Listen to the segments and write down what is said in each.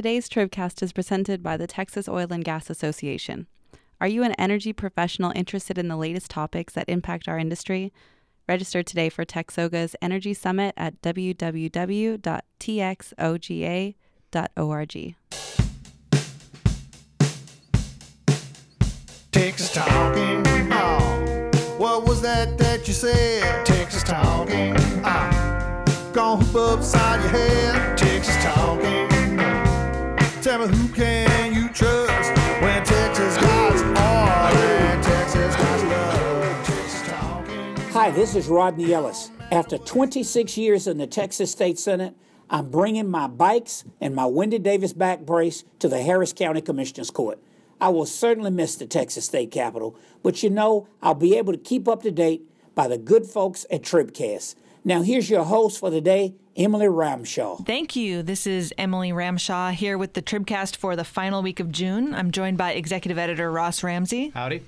Today's Tribcast is presented by the Texas Oil and Gas Association. Are you an energy professional interested in the latest topics that impact our industry? Register today for Texoga's Energy Summit at www.txoga.org. Texas talking. Oh, what was that that you said? Texas talking. Oh, gonna hoop upside your head. Texas talking. Tell me who can you trust when Texas got all and Texas got love. Talking. Hi, this is Rodney Ellis. After 26 years in the Texas State Senate, I'm bringing my bikes and my Wendy Davis back brace to the Harris County Commissioners Court. I will certainly miss the Texas State Capitol, but you know I'll be able to keep up to date by the good folks at Tribcast. Now here's your host for the day, Emily Ramshaw. Thank you. This is Emily Ramshaw here with the Tribcast for the final week of June. I'm joined by executive editor Ross Ramsey, Howdy.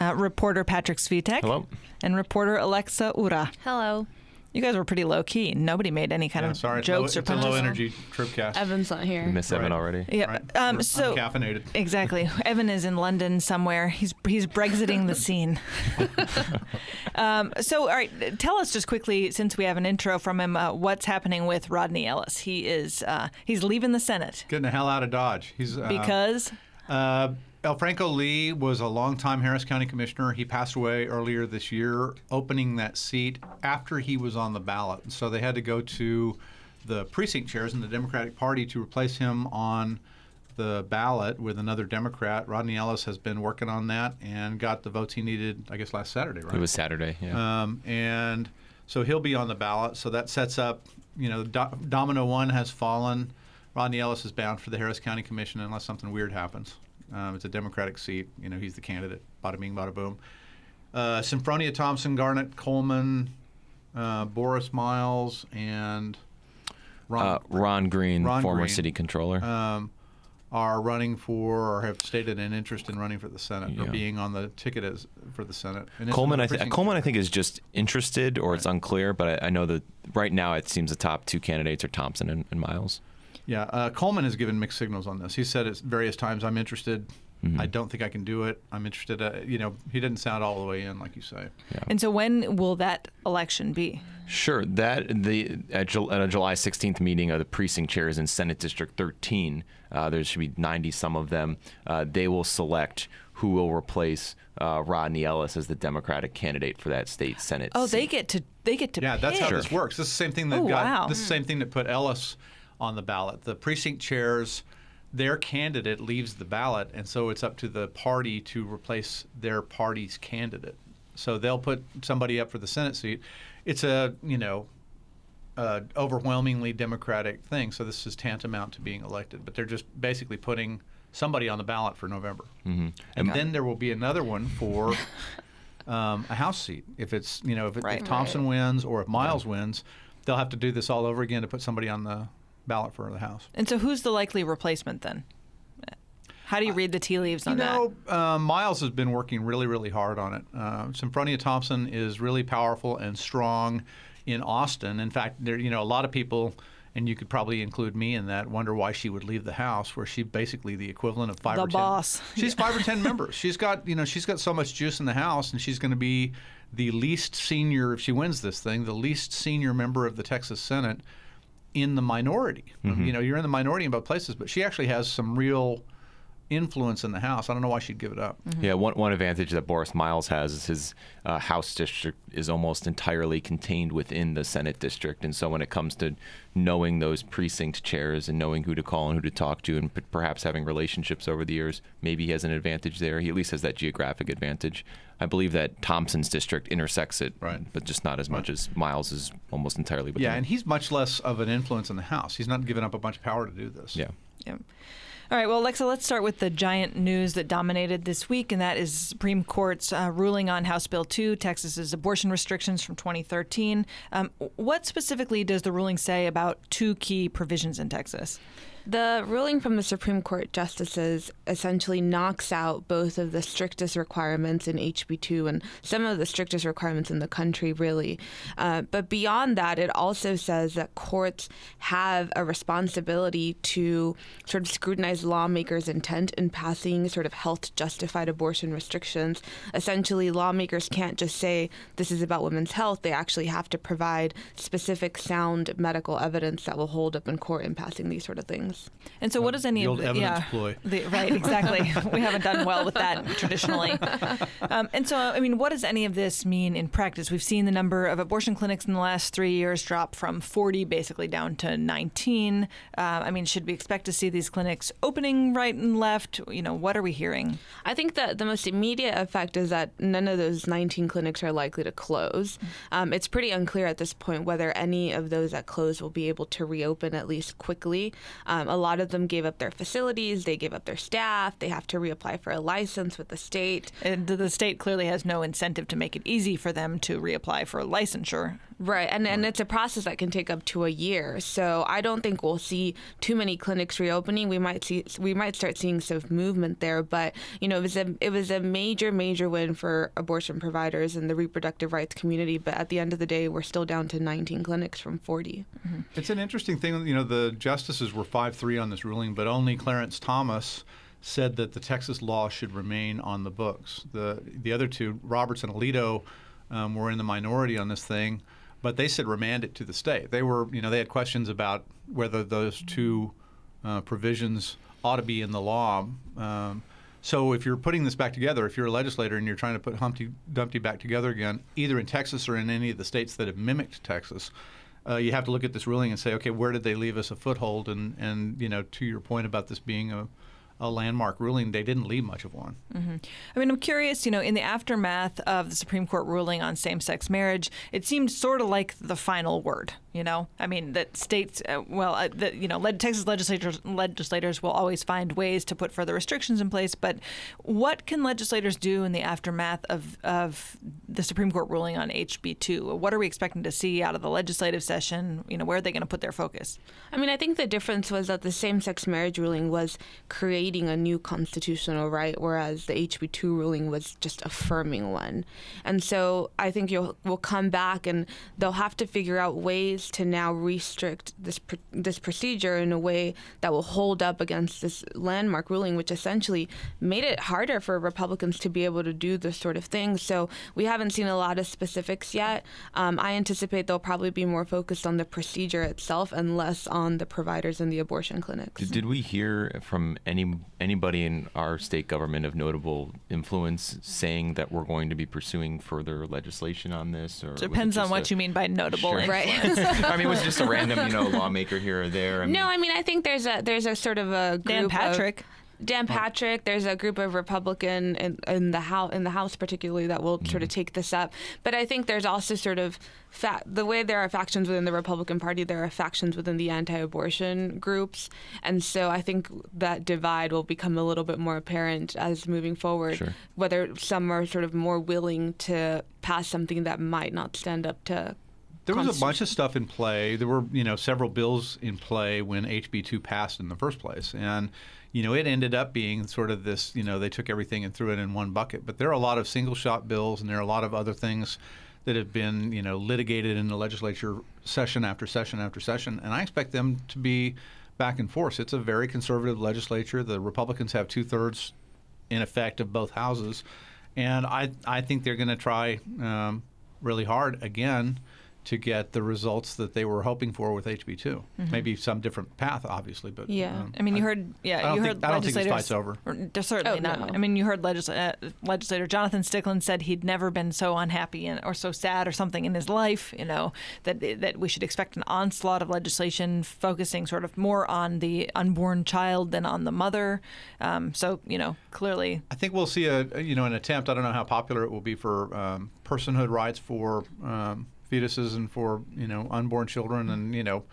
uh, reporter Patrick Svitek, Hello. and reporter Alexa Ura. Hello. You guys were pretty low key. Nobody made any kind Yeah, of sorry, it's jokes low, or it's a low energy energy tribcast. Evan's not here. Miss Evan Right. already. Yeah. Right. Um, We're so uncaffeinated. exactly, Evan is in London somewhere. He's he's Brexiting the scene. um, so, all right, tell us just quickly, since we have an intro from him, uh, what's happening with Rodney Ellis? He is uh, he's leaving the Senate Getting the hell out of Dodge. He's uh, because El Franco Lee was a longtime Harris County commissioner. He passed away earlier this year, opening that seat after he was on the ballot. So they had to go to the precinct chairs in the Democratic Party to replace him on the ballot with another Democrat. Rodney Ellis has been working on that and got the votes he needed, I guess, last Saturday, right? It was Saturday. Yeah. Um, and so he'll be on the ballot. So that sets up, you know, do- domino one has fallen. Rodney Ellis is bound for the Harris County Commission unless something weird happens. Um, it's a Democratic seat. You know, he's the candidate. Bada bing, bada boom. Uh, Senfronia Thompson, Garnet Coleman, uh, Boris Miles, and Ron, uh, Ron Green, Ron former Green. city controller. um, are running for or have stated an interest in running for the Senate or being on the ticket as for the Senate. Coleman, I th- Coleman, I think is just interested, or it's unclear. But I, I know that right now it seems the top two candidates are Thompson and, and Miles. Yeah, uh, Coleman has given mixed signals on this. He said at various times, "I'm interested. I don't think I can do it. I'm interested." Uh, you know, he didn't sound all the way in, like you say. and so when will that election be? Sure, that the at, Jul- at a July 16th meeting of the precinct chairs in Senate District 13, uh, there should be 90 some of them. Uh, they will select who will replace uh, Rodney Ellis as the Democratic candidate for that state Senate. Oh, they get to they get to Yeah, that's how pick. this works. This is the same thing that Oh, got wow. this is the same thing that put Ellis on the ballot. The precinct chairs, their candidate leaves the ballot, and so it's up to the party to replace their party's candidate. So they'll put somebody up for the Senate seat. It's a you know. Uh, overwhelmingly Democratic thing, so this is tantamount to being elected. But they're just basically putting somebody on the ballot for November, mm-hmm. and then there will be another one for um, a House seat. If it's you know if, it, Right. if Thompson wins or if Miles wins, they'll have to do this all over again to put somebody on the ballot for the House. And so who's the likely replacement then? How do you read the tea leaves on You know, uh, Miles has been working really, really hard on it. Uh, Senfronia Thompson is really powerful and strong in Austin. In fact, there, you know, a lot of people, and you could probably include me in that, wonder why she would leave the House, where she's basically the equivalent of five The or ten. boss. She's five or ten members. She's got, you know, she's got so much juice in the House, and she's going to be the least senior if she wins this thing, the least senior member of the Texas Senate in the minority. Mm-hmm. You know, you're in the minority in both places, but she actually has some real influence in the House. I don't know why she'd give it up. Yeah, one, one advantage that Boris Miles has is his uh, House district is almost entirely contained within the Senate district. And so when it comes to knowing those precinct chairs and knowing who to call and who to talk to, and p- perhaps having relationships over the years, maybe he has an advantage there. He at least has that geographic advantage. I believe that Thompson's district intersects it, Right. but just not as much as Miles is almost entirely within Yeah, and he's much less of an influence in the House. He's not given up a bunch of power to do this. Yeah. Yeah. All right, well, Alexa, let's start with the giant news that dominated this week, and that is Supreme Court's uh, ruling on House Bill 2, Texas's abortion restrictions from 2013. Um, what specifically does the ruling say about two key provisions in Texas? The ruling from the Supreme Court justices essentially knocks out both of the strictest requirements in HB2 and some of the strictest requirements in the country, really. Uh, but beyond that, it also says that courts have a responsibility to sort of scrutinize lawmakers' intent in passing sort of health justified abortion restrictions. Essentially, lawmakers can't just say this is about women's health, they actually have to provide specific sound medical evidence that will hold up in court in passing these sort of things. And so, what does any the of old the evidence yeah, ploy. the- right? Exactly. we haven't done well with that traditionally. Um, and so, I mean, what does any of this mean in practice? We've seen the number of abortion clinics in the last three years drop from 40 basically down to 19. Uh, I mean, should we expect to see these clinics opening right and left? You know, what are we hearing? I think that the most immediate effect is that none of those 19 clinics are likely to close. Um, it's pretty unclear at this point whether any of those that close will be able to reopen at least quickly. Um, Um, a lot of them gave up their facilities, they gave up their staff, they have to reapply for a license with the state. And the state clearly has no incentive to make it easy for them to reapply for a licensure. Right, and and it's a process that can take up to a year. So I don't think we'll see too many clinics reopening. We might see we might start seeing some movement there, but you know it was a it was a major major win for abortion providers and the reproductive rights community. But at the end of the day, we're still down to 19 clinics from 40. It's an interesting thing. You know, the justices were 5 3 on this ruling, but only Clarence Thomas said that the Texas law should remain on the books. The, the other two, Roberts and Alito, um, were in the minority on this thing, but they said remand it to the state. They were, you know, they had questions about whether those two uh, provisions ought to be in the law. Um, so if you're putting this back together, if you're a legislator and you're trying to put Humpty Dumpty back together again, either in Texas or in any of the states that have mimicked Texas, uh, you have to look at this ruling and say, okay, where did they leave us a foothold? And and you know, to your point about this being a a landmark ruling, they didn't leave much of one. Mm-hmm. I mean, I'm curious, you know, in the aftermath of the Supreme Court ruling on same sex marriage, it seemed sort of like the final word, you know? I mean, that states, uh, well, uh, the, you know, Texas legislators, legislators will always find ways to put further restrictions in place, but what can legislators do in the aftermath of, of the Supreme Court ruling on HB2? What are we expecting to see out of the legislative session? You know, where are they going to put their focus? I mean, I think the difference was that the same sex marriage ruling was creating a new constitutional right, whereas the HB2 ruling was just affirming one. And so I think you'll will come back and they'll have to figure out ways to now restrict this pr- this procedure in a way that will hold up against this landmark ruling, which essentially made it harder for Republicans to be able to do this sort of thing. So we haven't seen a lot of specifics yet. Um, I anticipate they'll probably be more focused on the procedure itself and less on the providers in the abortion clinics. Did, did we hear from any anybody in our state government of notable influence saying that we're going to be pursuing further legislation on this? Or it Depends on what a- you mean by notable. Sure. Right. I mean, it was it just a random, you know, lawmaker here or there? I mean, No, I mean I think there's a there's a sort of a group Dan of- Patrick. Dan Patrick. There's a group of Republican in, in the house in the House particularly that will sort of mm-hmm. take this up. But I think there's also sort of fa- the way there are factions within the Republican Party, there are factions within the anti-abortion groups, and so I think that divide will become a little bit more apparent as moving forward. Sure. Whether some are sort of more willing to pass something that might not stand up to. There was a bunch of stuff in play. There were, you know, several bills in play when HB2 passed in the first place. And, you know, it ended up being sort of this, you know, they took everything and threw it in one bucket. But there are a lot of single shot bills and there are a lot of other things that have been, you know, litigated in the legislature session after session after session. And I expect them to be back and forth. It's a very conservative legislature. The Republicans have two thirds in effect of both houses. And I, I think they're going to try um, really hard again to get the results that they were hoping for with HB2. Maybe some different path, obviously, but Yeah. um, I mean, you heard, yeah, I don't you think- heard I don't think this legislators. fight's over. or- There's certainly Oh, not. no. I mean, you heard legisl- uh, legislator Jonathan Stickland said he'd never been so unhappy and, or so sad or something in his life. You know that that we should expect an onslaught of legislation focusing sort of more on the unborn child than on the mother. Um, so you know, clearly, I think we'll see a a, you know an attempt. I don't know how popular it will be for um, personhood rights for um, fetuses and for you know unborn children, and you know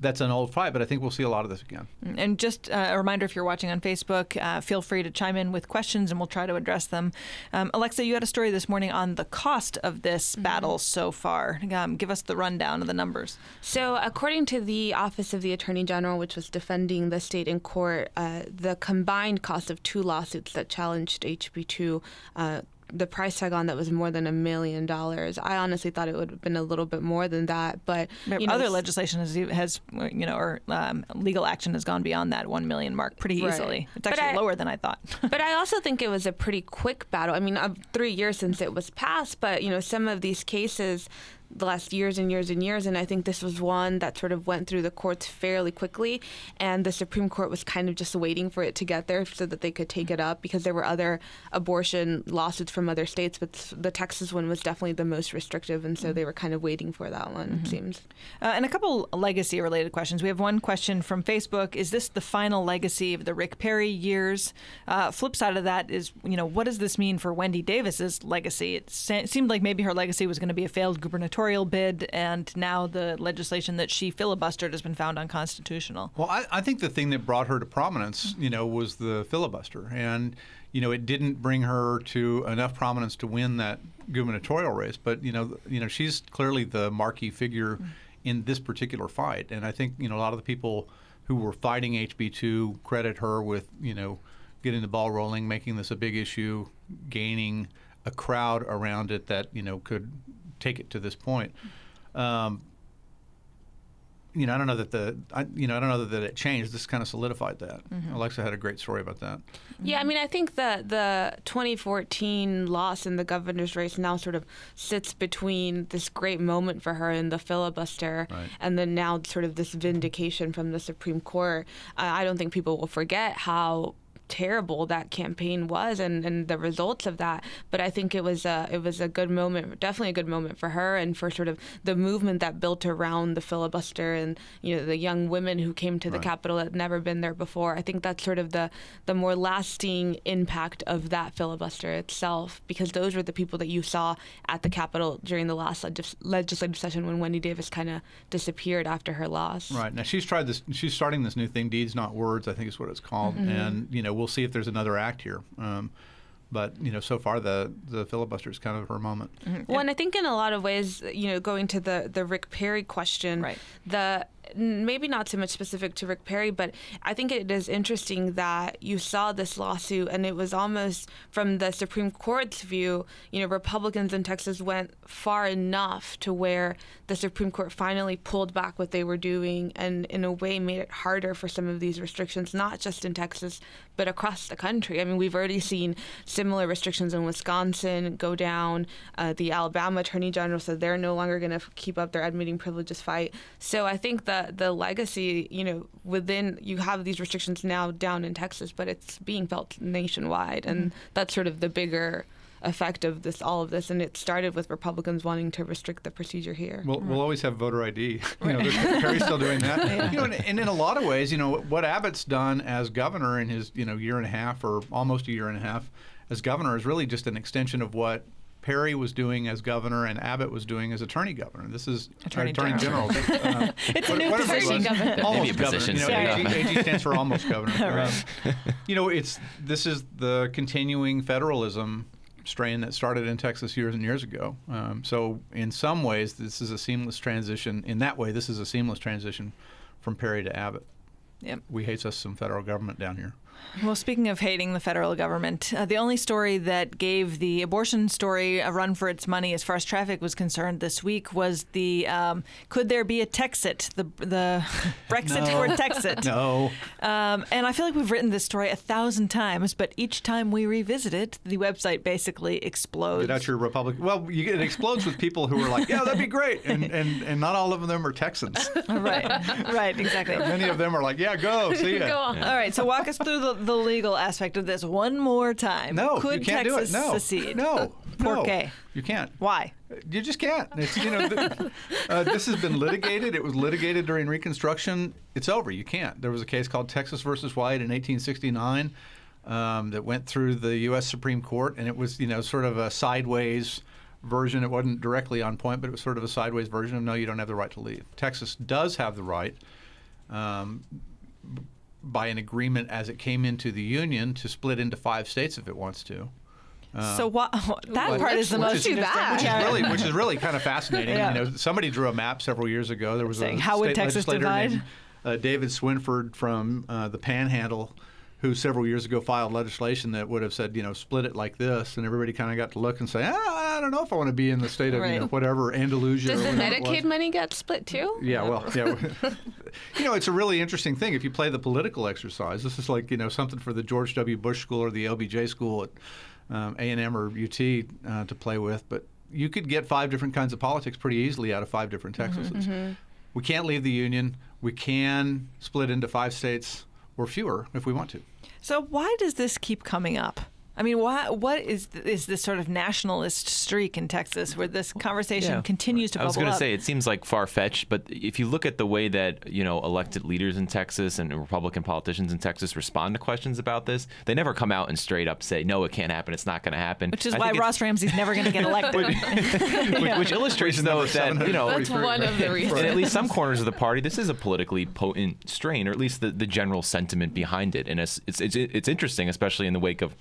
that's an old fight, but I think we'll see a lot of this again. And just uh, a reminder if you're watching on Facebook, uh, feel free to chime in with questions and we'll try to address them. Um, Alexa, you had a story this morning on the cost of this Mm-hmm. battle so far. Um, give us the rundown of the numbers. So, according to the Office of the Attorney General, which was defending the state in court, uh, the combined cost of two lawsuits that challenged HB2, uh, the price tag on that was more than a million dollars. I honestly thought it would have been a little bit more than that, but you know, Other legislation has, has, you know, or um, legal action has gone beyond that one million mark pretty Right. easily. It's actually I- lower than I thought. but I also think it was a pretty quick battle. I mean, uh, three years since it was passed, but you know, some of these cases the last years and years and years, and I think this was one that sort of went through the courts fairly quickly, and the Supreme Court was kind of just waiting for it to get there so that they could take it up because there were other abortion lawsuits from other states, but the Texas one was definitely the most restrictive, and so they were kind of waiting for that one. It seems. Uh, and a couple legacy related questions. We have one question from Facebook Is this the final legacy of the Rick Perry years? Uh, flip side of that is, you know, what does this mean for Wendy Davis's legacy? It se- seemed like maybe her legacy was going to be a failed gubernatorial bid, and now the legislation that she filibustered has been found unconstitutional. Well, I, I think the thing that brought her to prominence, you know, was the filibuster, and you know, it didn't bring her to enough prominence to win that gubernatorial race. But you know, you know, she's clearly the marquee figure mm. in this particular fight, and I think you know a lot of the people who were fighting HB2 credit her with you know getting the ball rolling, making this a big issue, gaining a crowd around it that you know could take it to this point. Um, you know, I don't know that the, I, you know, I don't know that it changed. This kind of solidified that. Alexa had a great story about that. Yeah, I mean, I think that the 2014 loss in the governor's race now sort of sits between this great moment for her in the filibuster, Right. and then now sort of this vindication from the Supreme Court. Uh, I don't think people will forget how terrible that campaign was and, and the results of that but I think it was a it was a good moment definitely a good moment for her and for sort of the movement that built around the filibuster and you know the young women who came to the Capitol that had never been there before I think that's sort of the the more lasting impact of that filibuster itself because those were the people that you saw at the Capitol during the last legis- legislative session when Wendy Davis kind of disappeared after her loss Right now, she's tried this. She's starting this new thing, deeds not words. I think is what it's called. Mm-hmm. And you know, we'll see if there's another act here. Um, but you know, so far the the filibuster is kind of her moment. Well, and I think in a lot of ways, you know, going to the the Rick Perry question, Right. the maybe not so much specific to Rick Perry, but I think it is interesting that you saw this lawsuit and it was almost from the Supreme Court's view, you know, Republicans in Texas went far enough to where the Supreme Court finally pulled back what they were doing and in a way made it harder for some of these restrictions, not just in Texas, but across the country. I mean, we've already seen similar restrictions in Wisconsin go down. Uh, the Alabama Attorney General said they're no longer going to keep up their admitting privileges fight. So I think that the legacy, you know, within you have these restrictions now down in Texas, but it's being felt nationwide, and mm-hmm. that's sort of the bigger effect of this all of this and it started with republicans wanting to restrict the procedure here. We'll, we'll always have voter ID. You know, there's- Perry's still doing that. You know, and, and in a lot of ways, you know, what Abbott's done as governor in his you know year and a half or almost a year and a half as governor is really just an extension of what Perry was doing as governor and Abbott was doing as attorney governor. This is Attorney attorney general. Uh, It's a what- new whatever it position. Governor. Almost Maybe a governor. position, You know, AG. AG stands for almost governor. Right. Um, you know, it's this is the continuing federalism strain that started in Texas years and years ago. Um, so in some ways, this is a seamless transition. In that way, this is a seamless transition from Perry to Abbott. Yep. We hate us some federal government down here. Well, speaking of hating the federal government, uh, the only story that gave the abortion story a run for its money, as far as traffic was concerned, this week was the um, could there be a Texit, the the Brexit No. for Texit. No. Um, and I feel like we've written this story a thousand times, but each time we revisit it, the website basically explodes. Get out your Republic. Well, you, it explodes with people who are like, "Yeah, that'd be great," and and, and not all of them are Texans. right, right, exactly. Many of them are like, "Yeah, go see ya." Go on. All right, so walk us through the, the legal aspect of this one more time. No, could you can't Texas do it. No, secede? no, no. qué? You can't. Why? You just can't. It's, you know, th- uh, this has been litigated. It was litigated during Reconstruction. It's over. You can't. There was a case called Texas versus White in 1869 um, that went through the U.S. Supreme Court, and it was, you know, sort of a sideways version. It wasn't directly on point, but it was sort of a sideways version of no, you don't have the right to leave. Texas does have the right um, by an agreement as it came into the union to split into five states if it wants to. so what? That part is the most interesting. that. Which is really, which is really kind of fascinating. Yeah. You know, somebody drew a map several years ago. There was Saying, a "How would state Texas legislator divide?" named uh, David Swinford from uh, the Panhandle, who several years ago filed legislation that would have said, you know, split it like this, and everybody kind of got to look and say, ah, I don't know if I want to be in the state of you know whatever Andalusia. Does or the whatever it was." Medicaid money get split too? Yeah, well, yeah. you know, it's a really interesting thing if you play the political exercise. This is like you know something for the George W. Bush School or the LBJ School at um, A and M or UT uh, to play with, but you could get five different kinds of politics pretty easily out of five different Texases. We can't leave the union. We can split into five states or fewer if we want to. So why does this keep coming up? I mean, why? What is is this sort of nationalist streak in Texas where this conversation Yeah. continues to I was going to say it seems like far fetched, but if you look at the way that you know elected leaders in Texas and Republican politicians in Texas respond to questions about this, they never come out and straight up say, "No, it can't happen. It's not going to happen." Which is I why Ross Ramsey's never going to get elected. which, which illustrates though that you know That's one of the reasons. in at least some corners of the party, this is a politically potent strain, or at least the, the general sentiment behind it. And it's, it's it's it's interesting, especially in the wake of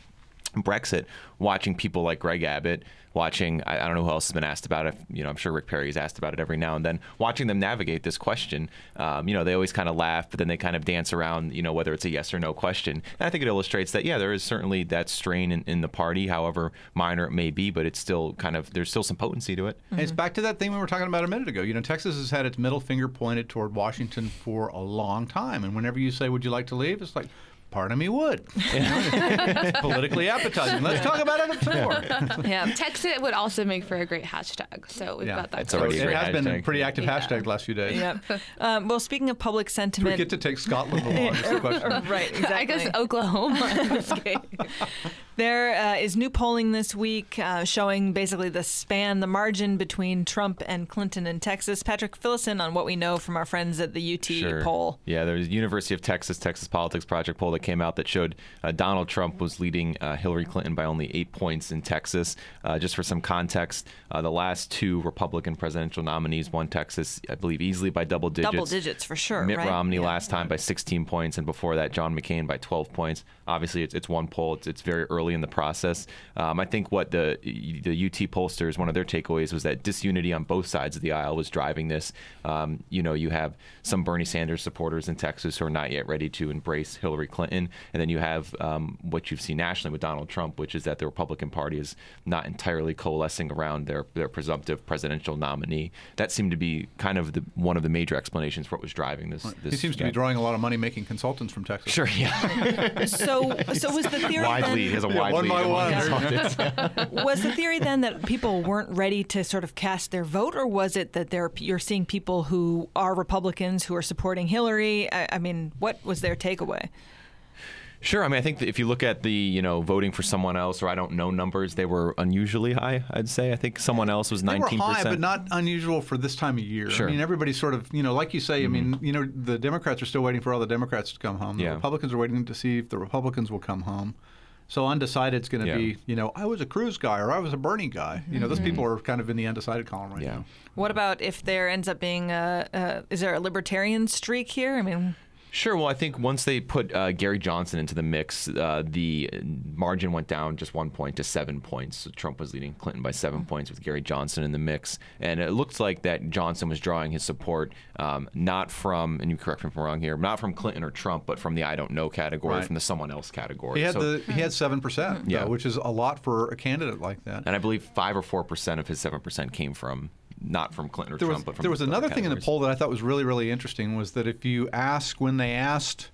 Brexit, watching people like Greg Abbott, watching I, I don't know who else has been asked about it. You know, I'm sure Rick Perry is asked about it every now and then. Watching them navigate this question, um, you know, they always kind of laugh, but then they kind of dance around. You know, whether it's a yes or no question. And I think it illustrates that yeah, there is certainly that strain in, in the party, however minor it may be, but it's still kind of there's still some potency to it. And it's back to that thing we were talking about a minute ago. You know, Texas has had its middle finger pointed toward Washington for a long time. And whenever you say, Would you like to leave? It's like, Part of me would. It's politically appetizing. Let's talk about it some more. yeah. Texas would also make for a great hashtag. So we've Yeah. got that. It's So already it great has been a pretty active Yeah. hashtag the last few days. Yep. Um, well, speaking of public Do we get to take Scotland along? Is the right? Exactly. I guess Oklahoma. in this case. There uh, is new polling this week uh, showing basically the span, the margin between Trump and Clinton in Texas. Patrick, fill us in on what we know from our friends at the UT Sure. poll. Yeah, there was a University of Texas Texas Politics Project poll that came out that showed uh, Donald Trump was leading uh, Hillary Clinton by only eight points in Texas. Uh, just for some context, uh, the last two Republican presidential nominees won Texas, I believe, easily by double digits. Double digits for sure. Mitt right? Romney Yeah. last time by 16 points, and before that, John McCain by 12 points. Obviously, it's, it's one poll. It's, it's very early in the process. Um, I think what the the UT pollsters, one of their takeaways was that disunity on both sides of the aisle was driving this. Um, you know, you have some Bernie Sanders supporters in Texas who are not yet ready to embrace Hillary Clinton, and then you have um, what you've seen nationally with Donald Trump, which is that the Republican Party is not entirely coalescing around their their presumptive presidential nominee. That seemed to be kind of the one of the major explanations for what was driving this. this He seems to be drawing a lot of money making consultants from Texas. Sure, yeah. So, so so was the theory wide then, lead. He has a Yeah, wide one lead. by one. consultants. was the theory then that people weren't ready to sort of cast their vote, or was it that there you're seeing people who are Republicans who are supporting Hillary? I, I mean, what was their takeaway? Sure. I mean, I think that if you look at the, you know, voting for someone else or I don't know numbers, they were unusually high, I'd say. I think someone else was 19%. were high, but not unusual for this time of year. Sure. I mean, everybody's sort of, you know, like you say. I mm-hmm. mean, you know, the Democrats are still waiting for all the Democrats to come home. The Yeah. Republicans are waiting to see if the Republicans will come home. So undecided is going to Yeah. be, you know, I was a Cruz guy or I was a Bernie guy. You know, those mm-hmm. people are kind of in the undecided column right Yeah. now. What about if there ends up being a, a is there a libertarian streak here? I mean, Sure. Well, I think once they put uh, Gary Johnson into the mix, uh, the margin went down just one point to seven points. So Trump was leading Clinton by seven points with Gary Johnson in the mix, and it looked like that Johnson was drawing his support um, not from, and you correct me if I'm wrong here, not from Clinton or Trump, but from the I don't know category, Right. from the someone else category. He had So- the he had seven percent, Yeah. which is a lot for a candidate like that. and I believe five or four percent of his seven percent came from not from Clinton or there was, Trump, but from there was other another thing in the poll that I thought was really, really interesting was that if you ask when they asked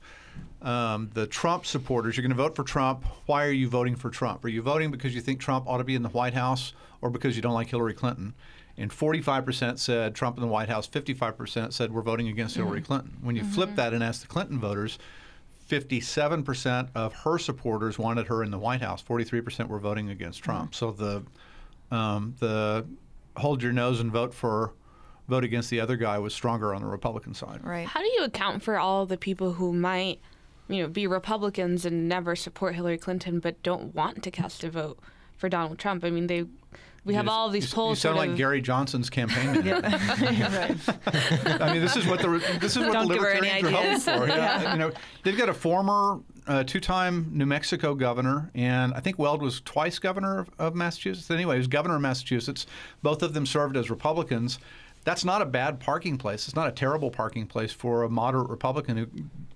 um, the Trump supporters, you're going to vote for Trump. Why are you voting for Trump? Are you voting because you think Trump ought to be in the White House, or because you don't like Hillary Clinton? And 45% said Trump in the White House. 55% said we're voting against Hillary Clinton. When you flip that and ask the Clinton voters, 57% of her supporters wanted her in the White House. 43% were voting against Trump. So the um, the hold your nose and vote for vote against the other guy was stronger on the Republican side. right? How do you account for all the people who might, you know, be Republicans and never support Hillary Clinton but don't want to cast a vote for Donald Trump? I mean, they we have You- all you these polls. You sound like of- Gary Johnson's campaign. I mean, this is what the this is what Don't the give her any libertarians are hoping for. Yeah. Yeah. You know, they've got a former uh, two-time New Mexico governor, and I think Weld was twice governor of, of Massachusetts. Anyway, he was governor of Massachusetts. Both of them served as Republicans. That's not a bad parking place. It's not a terrible parking place for a moderate Republican who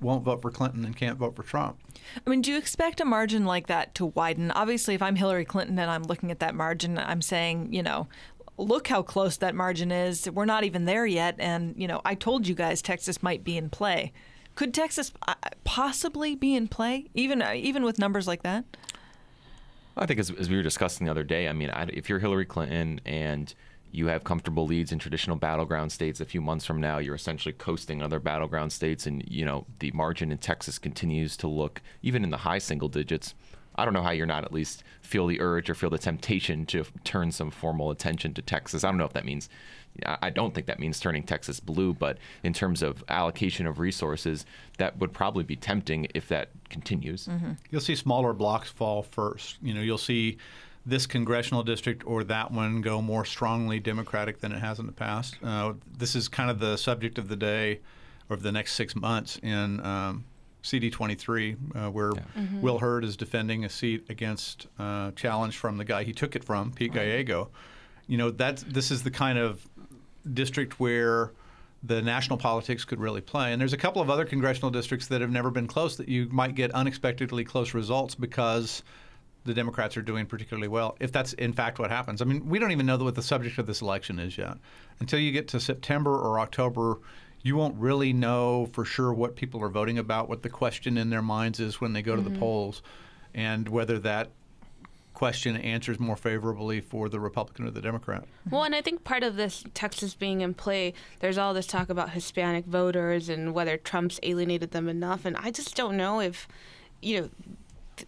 won't vote for Clinton and can't vote for Trump. I mean, do you expect a margin like that to widen? Obviously, if I'm Hillary Clinton and I'm looking at that margin, I'm saying, you know, look how close that margin is. We're not even there yet. And, you know, I told you guys Texas might be in play. Could Texas uh, possibly be in play, even uh, even with numbers like that? I think as, as we were discussing the other day, I mean, I, if you're Hillary Clinton and you have comfortable leads in traditional battleground states, a few months from now, you're essentially coasting other battleground states, and you know the margin in Texas continues to look even in the high single digits. I don't know how you're not at least feel the urge or feel the temptation to turn some formal attention to Texas. I don't know if that means. I I don't think that means turning Texas blue, but in terms of allocation of resources, that would probably be tempting if that continues. Mm-hmm. You'll see smaller blocks fall first. You know, you'll see this congressional district or that one go more strongly Democratic than it has in the past. Uh, this is kind of the subject of the day or of the next six months in um, CD23, uh, where Will Hurd is defending a seat against uh, challenge from the guy he took it from, Pete Gallego. You know, that's this is the kind of district where the national politics could really play. And there's a couple of other congressional districts that have never been close that you might get unexpectedly close results because the Democrats are doing particularly well. If that's in fact what happens, I mean, we don't even know what the subject of this election is yet. Until you get to September or October, you won't really know for sure what people are voting about, what the question in their minds is when they go to the mm-hmm. polls, and whether that question answers more favorably for the Republican or the Democrat. Well, and I think part of this Texas being in play, there's all this talk about Hispanic voters and whether Trump's alienated them enough. And I just don't know if, you know,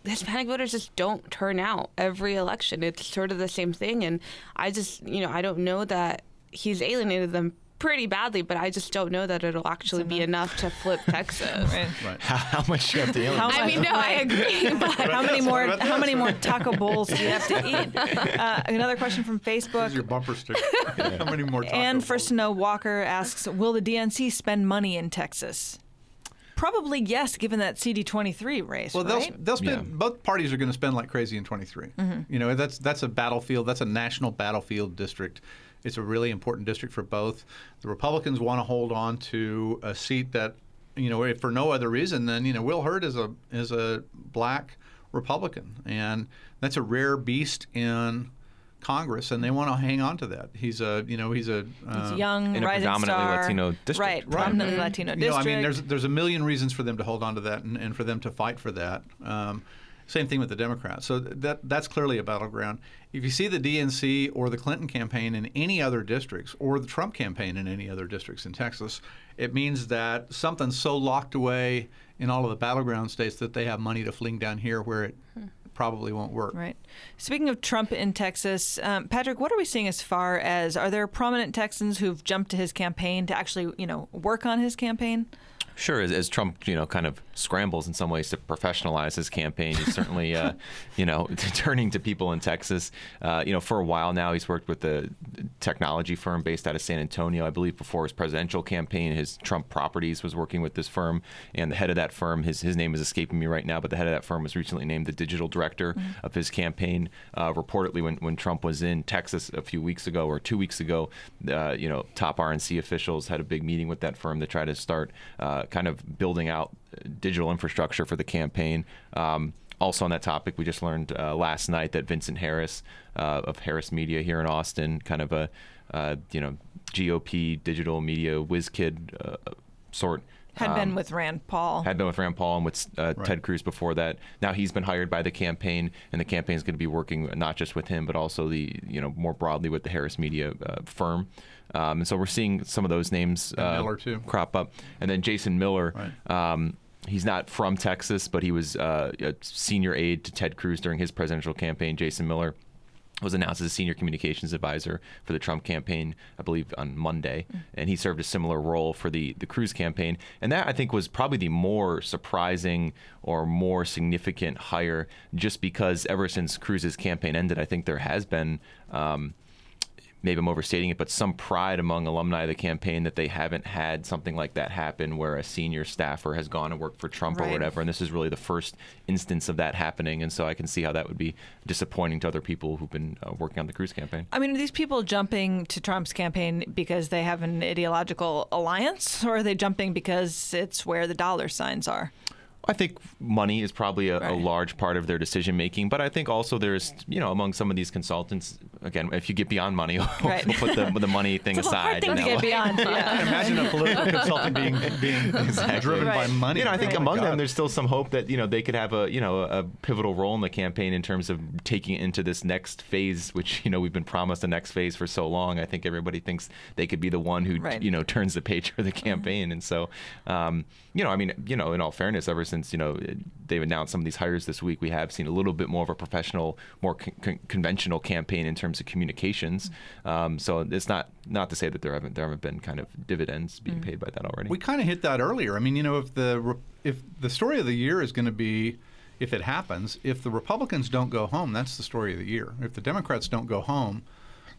Hispanic voters just don't turn out every election. It's sort of the same thing. And I just, you know, I don't know that he's alienated them pretty badly, but I just don't know that it'll actually be enough to flip Texas. Right. How, how much do you have to alienate? How I mean, no, I agree, but How many more? How many more taco bowls do you have to eat? Uh, another question from Facebook. Here's your bumper sticker. How many more? taco And first bowls? to know, Walker asks, "Will the DNC spend money in Texas?" Probably yes, given that CD23 race. Well, they'll they'll spend. Yeah. Both parties are going to spend like crazy in 23. Mm-hmm. You know, that's that's a battlefield. That's a national battlefield district. It's a really important district for both. The Republicans want to hold on to a seat that, you know, if for no other reason than you know, Will Hurd is a is a black Republican, and that's a rare beast in Congress, and they want to hang on to that. He's a you know he's a He's uh, young, in a rising predominantly star. Latino district. Right, Right. prominently Latino you know. I mean, there's there's a million reasons for them to hold on to that and, and for them to fight for that. Um, same thing with the Democrats. So that that's clearly a battleground. If you see the DNC or the Clinton campaign in any other districts or the Trump campaign in any other districts in Texas, it means that something's so locked away in all of the battleground states that they have money to fling down here where it probably won't work. Right. Speaking of Trump in Texas, um, Patrick, what are we seeing as far as are there prominent Texans who've jumped to his campaign to actually, you know, work on his campaign? Sure, as, as Trump, you know, kind of scrambles in some ways to professionalize his campaign, he's certainly, uh, you know, turning to people in Texas. Uh, you know, for a while now, he's worked with a technology firm based out of San Antonio. I believe before his presidential campaign, his Trump Properties was working with this firm, and the head of that firm, his his name is escaping me right now, but the head of that firm was recently named the digital director of his campaign. Uh, reportedly, when when Trump was in Texas a few weeks ago or two weeks ago, uh, you know, top RNC officials had a big meeting with that firm to try to start uh, kind of building out digital infrastructure for the campaign. Um, also on that topic, we just learned uh, last night that Vincent Harris uh, of Harris Media here in Austin, kind of a uh, you know GOP digital media whiz kid uh, sort. Had um, been with Rand Paul. had been with Rand Paul and with uh, Ted Cruz before that. Now he's been hired by the campaign, and the campaign is going to be working not just with him, but also the you know more broadly with the Harris Media uh, firm. Um, and so we're seeing some of those names uh, Miller, too. crop up, and then Jason Miller. Right. Um, he's not from Texas, but he was uh, a senior aide to Ted Cruz during his presidential campaign. Jason Miller was announced as a senior communications advisor for the Trump campaign, I believe, on Monday, and he served a similar role for the the Cruz campaign. And that I think was probably the more surprising or more significant hire, just because ever since Cruz's campaign ended, I think there has been. Um, maybe I'm overstating it, but some pride among alumni of the campaign that they haven't had something like that happen where a senior staffer has gone and worked for Trump or whatever. And this is really the first instance of that happening. And so I can see how that would be disappointing to other people who've been uh, working on the Cruz campaign. I mean, are these people jumping to Trump's campaign because they have an ideological alliance, or are they jumping because it's where the dollar signs are? I think money is probably a, a large part of their decision making, but I think also there's, you know, among some of these consultants, again, if you get beyond money, we'll, Right. we'll put the, the money thing It's a hard aside. thing and to that get will- beyond. Yeah. Imagine a political consultant being being driven by money. You know, I think Oh my among them, there's still some hope that you know they could have a you know a pivotal role in the campaign in terms of taking it into this next phase, which you know we've been promised the next phase for so long. I think everybody thinks they could be the one who Right. you know turns the page for the campaign, and so um, you know, I mean, you know, in all fairness, ever since you know they've announced some of these hires this week, we have seen a little bit more of a professional, more con- con- conventional campaign in terms of communications. Um, so it's not not to say that there haven't there haven't been kind of dividends being paid by that already. We kind of hit that earlier. I mean, you know, if the if the story of the year is going to be, if it happens, if the Republicans don't go home, that's the story of the year. If the Democrats don't go home,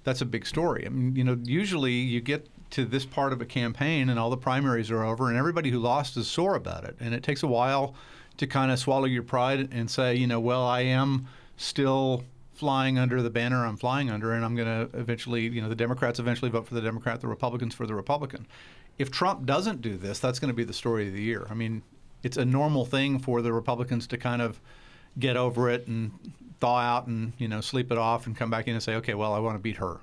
that's a big story. I mean, you know, usually you get to this part of a campaign and all the primaries are over, and everybody who lost is sore about it, and it takes a while to kind of swallow your pride and say, you know, well, I am still flying under the banner I'm flying under, and I'm going to eventually, you know, the Democrats eventually vote for the Democrat, the Republicans for the Republican. If Trump doesn't do this, that's going to be the story of the year. I mean, it's a normal thing for the Republicans to kind of get over it and thaw out and you know sleep it off and come back in and say, okay, well, I want to beat her.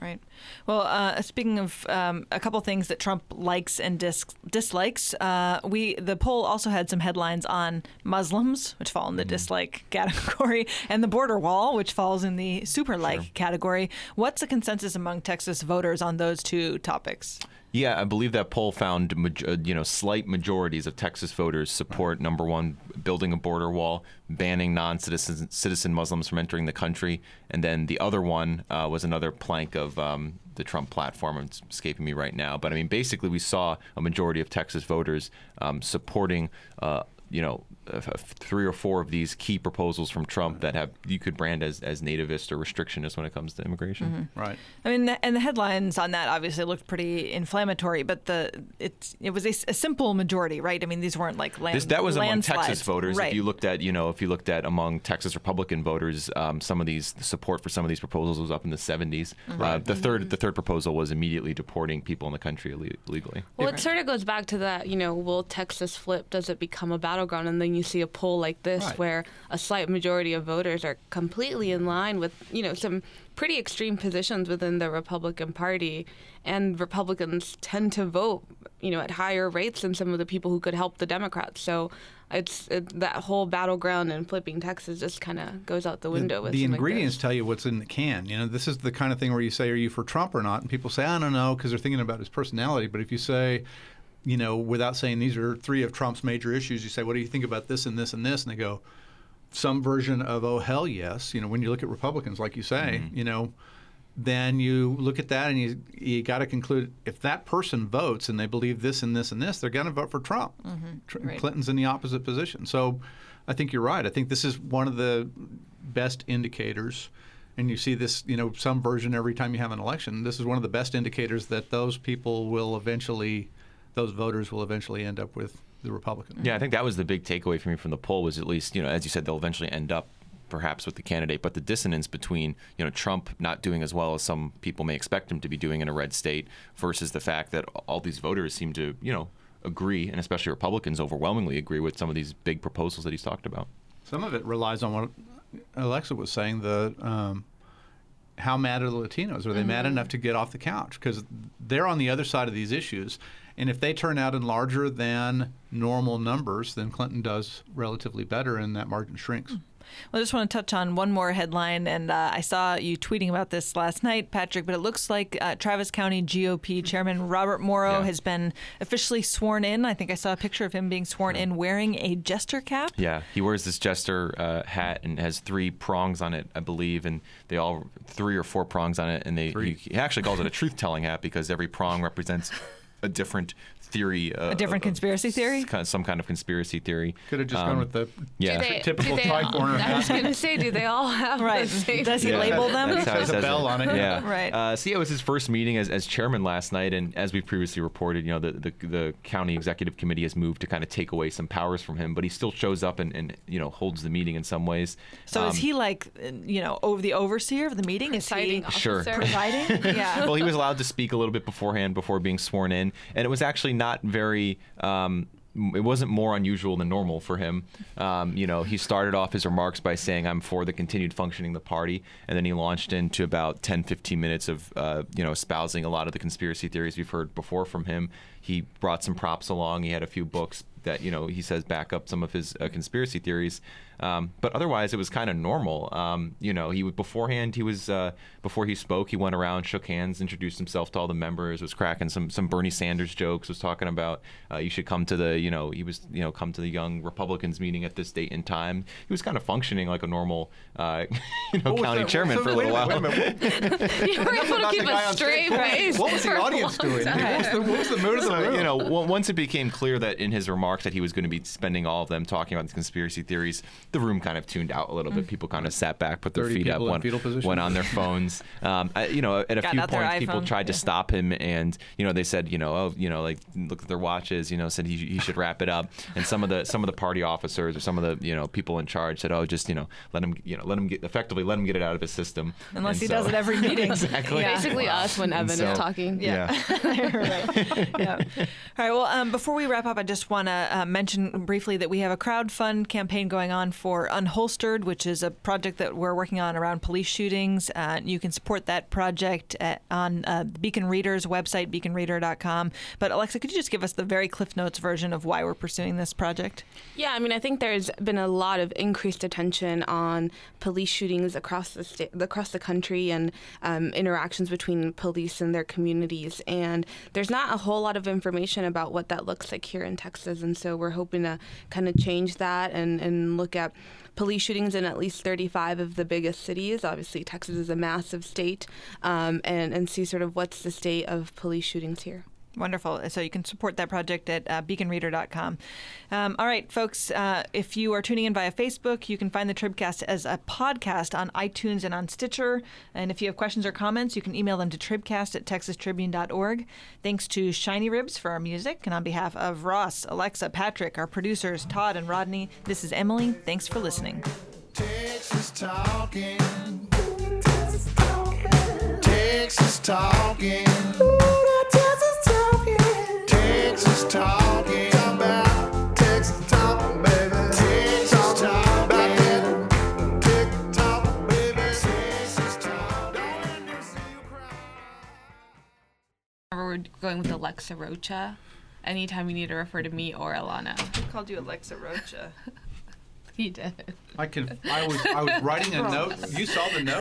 Right. Well, uh, speaking of um, a couple things that Trump likes and dis- dislikes, uh, we the poll also had some headlines on Muslims, which fall in the dislike category, and the border wall, which falls in the super like category. What's the consensus among Texas voters on those two topics? Yeah, I believe that poll found uh, you know slight majorities of Texas voters support number one, building a border wall, banning non-citizen citizen Muslims from entering the country, and then the other one uh, was another plank of um, the Trump platform. It's escaping me right now, but I mean basically we saw a majority of Texas voters um, supporting. Uh, you know, three or four of these key proposals from Trump that have you could brand as, as nativist or restrictionist when it comes to immigration. Right. I mean, and the headlines on that obviously looked pretty inflammatory, but the it it was a simple majority, right? I mean, these weren't like land, This, that was among landslides. Texas voters. right? If you looked at, you know, if you looked at among Texas Republican voters, um, some of these the support for some of these proposals was up in the 70s. Uh, the third, the third proposal was immediately deporting people in the country illegally. Well, it sort of goes back to that, you know, will Texas flip? Does it become a battleground? And then you see a poll like this Right. where a slight majority of voters are completely in line with, you know, some pretty extreme positions within the Republican Party. And Republicans tend to vote, you know, at higher rates than some of the people who could help the Democrats. So it's it, that whole battleground and flipping Texas just kind of goes out the window with the something like ingredients tell you what's in the can. You know, this is the kind of thing where you say, "Are you for Trump or not?" And people say, "I don't know," because they're thinking about his personality. But if you say, you know, without saying these are three of Trump's major issues, you say, "What do you think about this and this and this?" And they go, "Some version of oh hell yes." You know, when you look at Republicans, like you say, mm-hmm. you know. Then you look at that and you you got to conclude if that person votes and they believe this and this and this, they're going to vote for Trump. Mm-hmm. Tr- Right. Clinton's in the opposite position. So I think you're right. I think this is one of the best indicators, and you see this, you know, some version every time you have an election. This is one of the best indicators that those people will eventually, those voters will eventually end up with the Republican. Yeah, I think that was the big takeaway for me from the poll was at least, you know, as you said, they'll eventually end up perhaps with the candidate, but the dissonance between, you know, Trump not doing as well as some people may expect him to be doing in a red state versus the fact that all these voters seem to, you know, agree, and especially Republicans overwhelmingly agree with some of these big proposals that he's talked about. Some of it relies on what Alexa was saying. The um, how mad are the Latinos? Are they mad enough to get off the couch? Because they're on the other side of these issues, And if they turn out in larger than normal numbers, then Clinton does relatively better, and that margin shrinks. Well, I just want to touch on one more headline, and uh, I saw you tweeting about this last night, Patrick. But it looks like uh, Travis County GOP Chairman Robert Morrow Yeah. has been officially sworn in. I think I saw a picture of him being sworn in wearing a jester cap. Yeah, he wears this jester uh, hat and has three prongs on it, I believe, and they all three or four prongs on it, and they he, he actually calls it a truth-telling hat because every prong represents a different theory, uh, A different of- conspiracy theory? kind of- some kind of conspiracy theory. Could have just Um, gone with the yeah. They- typical do tri-corner I was gonna say, do they all have Right. the same? Does he Yeah, label them? That's how a says bell on it. Yeah. Right. Uh, so yeah, it was his first meeting as, as chairman last night, and as we've previously reported, you know, the, the the county executive committee has moved to kind of take away some powers from him, but he still shows up and, and you know holds the meeting in some ways. So is Um, he like, uh, you know, over the overseer of the meeting? Is he Presiding Sure. officer. presiding? yeah. well, he was allowed to speak a little bit beforehand before being sworn in, and it was actually not very. Um, it wasn't more unusual than normal for him. Um, you know, he started off his remarks by saying, "I'm for the continued functioning of the party," and then he launched into about 10, 15 minutes of, uh, you know, espousing a lot of the conspiracy theories we've heard before from him. He brought some props along. He had a few books that you know he says back up some of his uh, conspiracy theories. Um, but otherwise, it was kind of normal. Um, you know, he beforehand he was uh, before he spoke, he went around, shook hands, introduced himself to all the members, was cracking some some Bernie Sanders jokes, was talking about uh, you should come to the you know he was you know come to the young Republicans meeting at this date and time. He was kind of functioning like a normal uh, you know What county that? chairman So for a little while. wait a minute. You were able to keep guy a on straight stage. face. What was the audience doing? What was the, what was the mood of the So, room? you know, once it became clear that in his remarks that he was going to be spending all of them talking about the conspiracy theories, the room kind of tuned out a little bit. People kind of sat back, put their feet up, went, went on their phones. Um, I, you know, at a Got few points, people iPhone, tried to stop him, and you know, they said, you know, oh, you know, like look at their watches. You know, said he, he should wrap it up. And some of the some of the party officers or some of the you know people in charge said, oh, just you know, let him you know let him get effectively let him get it out of his system. Unless And he so- does it every meeting. exactly. Yeah. Basically, us when Evan so- is talking. Yeah. right. Yeah. All right. Well, um, before we wrap up, I just want to uh, mention briefly that we have a crowdfund campaign going on for Unholstered, which is a project that we're working on around police shootings. Uh, you can support that project at, on uh, Beacon Reader's website, beaconreader.com. But Alexa, could you just give us the very Cliff Notes version of why we're pursuing this project? Yeah, I mean, I think there's been a lot of increased attention on police shootings across the state, across the country, and um, interactions between police and their communities. And there's not a whole lot of information about what that looks like here in Texas. And so we're hoping to kind of change that and, and look at police shootings in at least 35 of the biggest cities. Obviously, Texas is a massive state, um, and and see sort of what's the state of police shootings here. Wonderful. So you can support that project at uh, beaconreader.com. Um, all right, folks, uh, if you are tuning in via Facebook, you can find the Tribcast as a podcast on iTunes and on Stitcher. And if you have questions or comments, you can email them to tribcast at texastribune.org. Thanks to Shiny Ribs for our music. And on behalf of Ross, Alexa, Patrick, our producers, Todd, and Rodney, this is Emily. Thanks for listening. Texas talking. Texas talking. Texas talking. We're going with Alexa Rocha. Anytime you need to refer to me or Alana. I called you Alexa Rocha. He did. I can. I was. I was writing a note. You saw the note.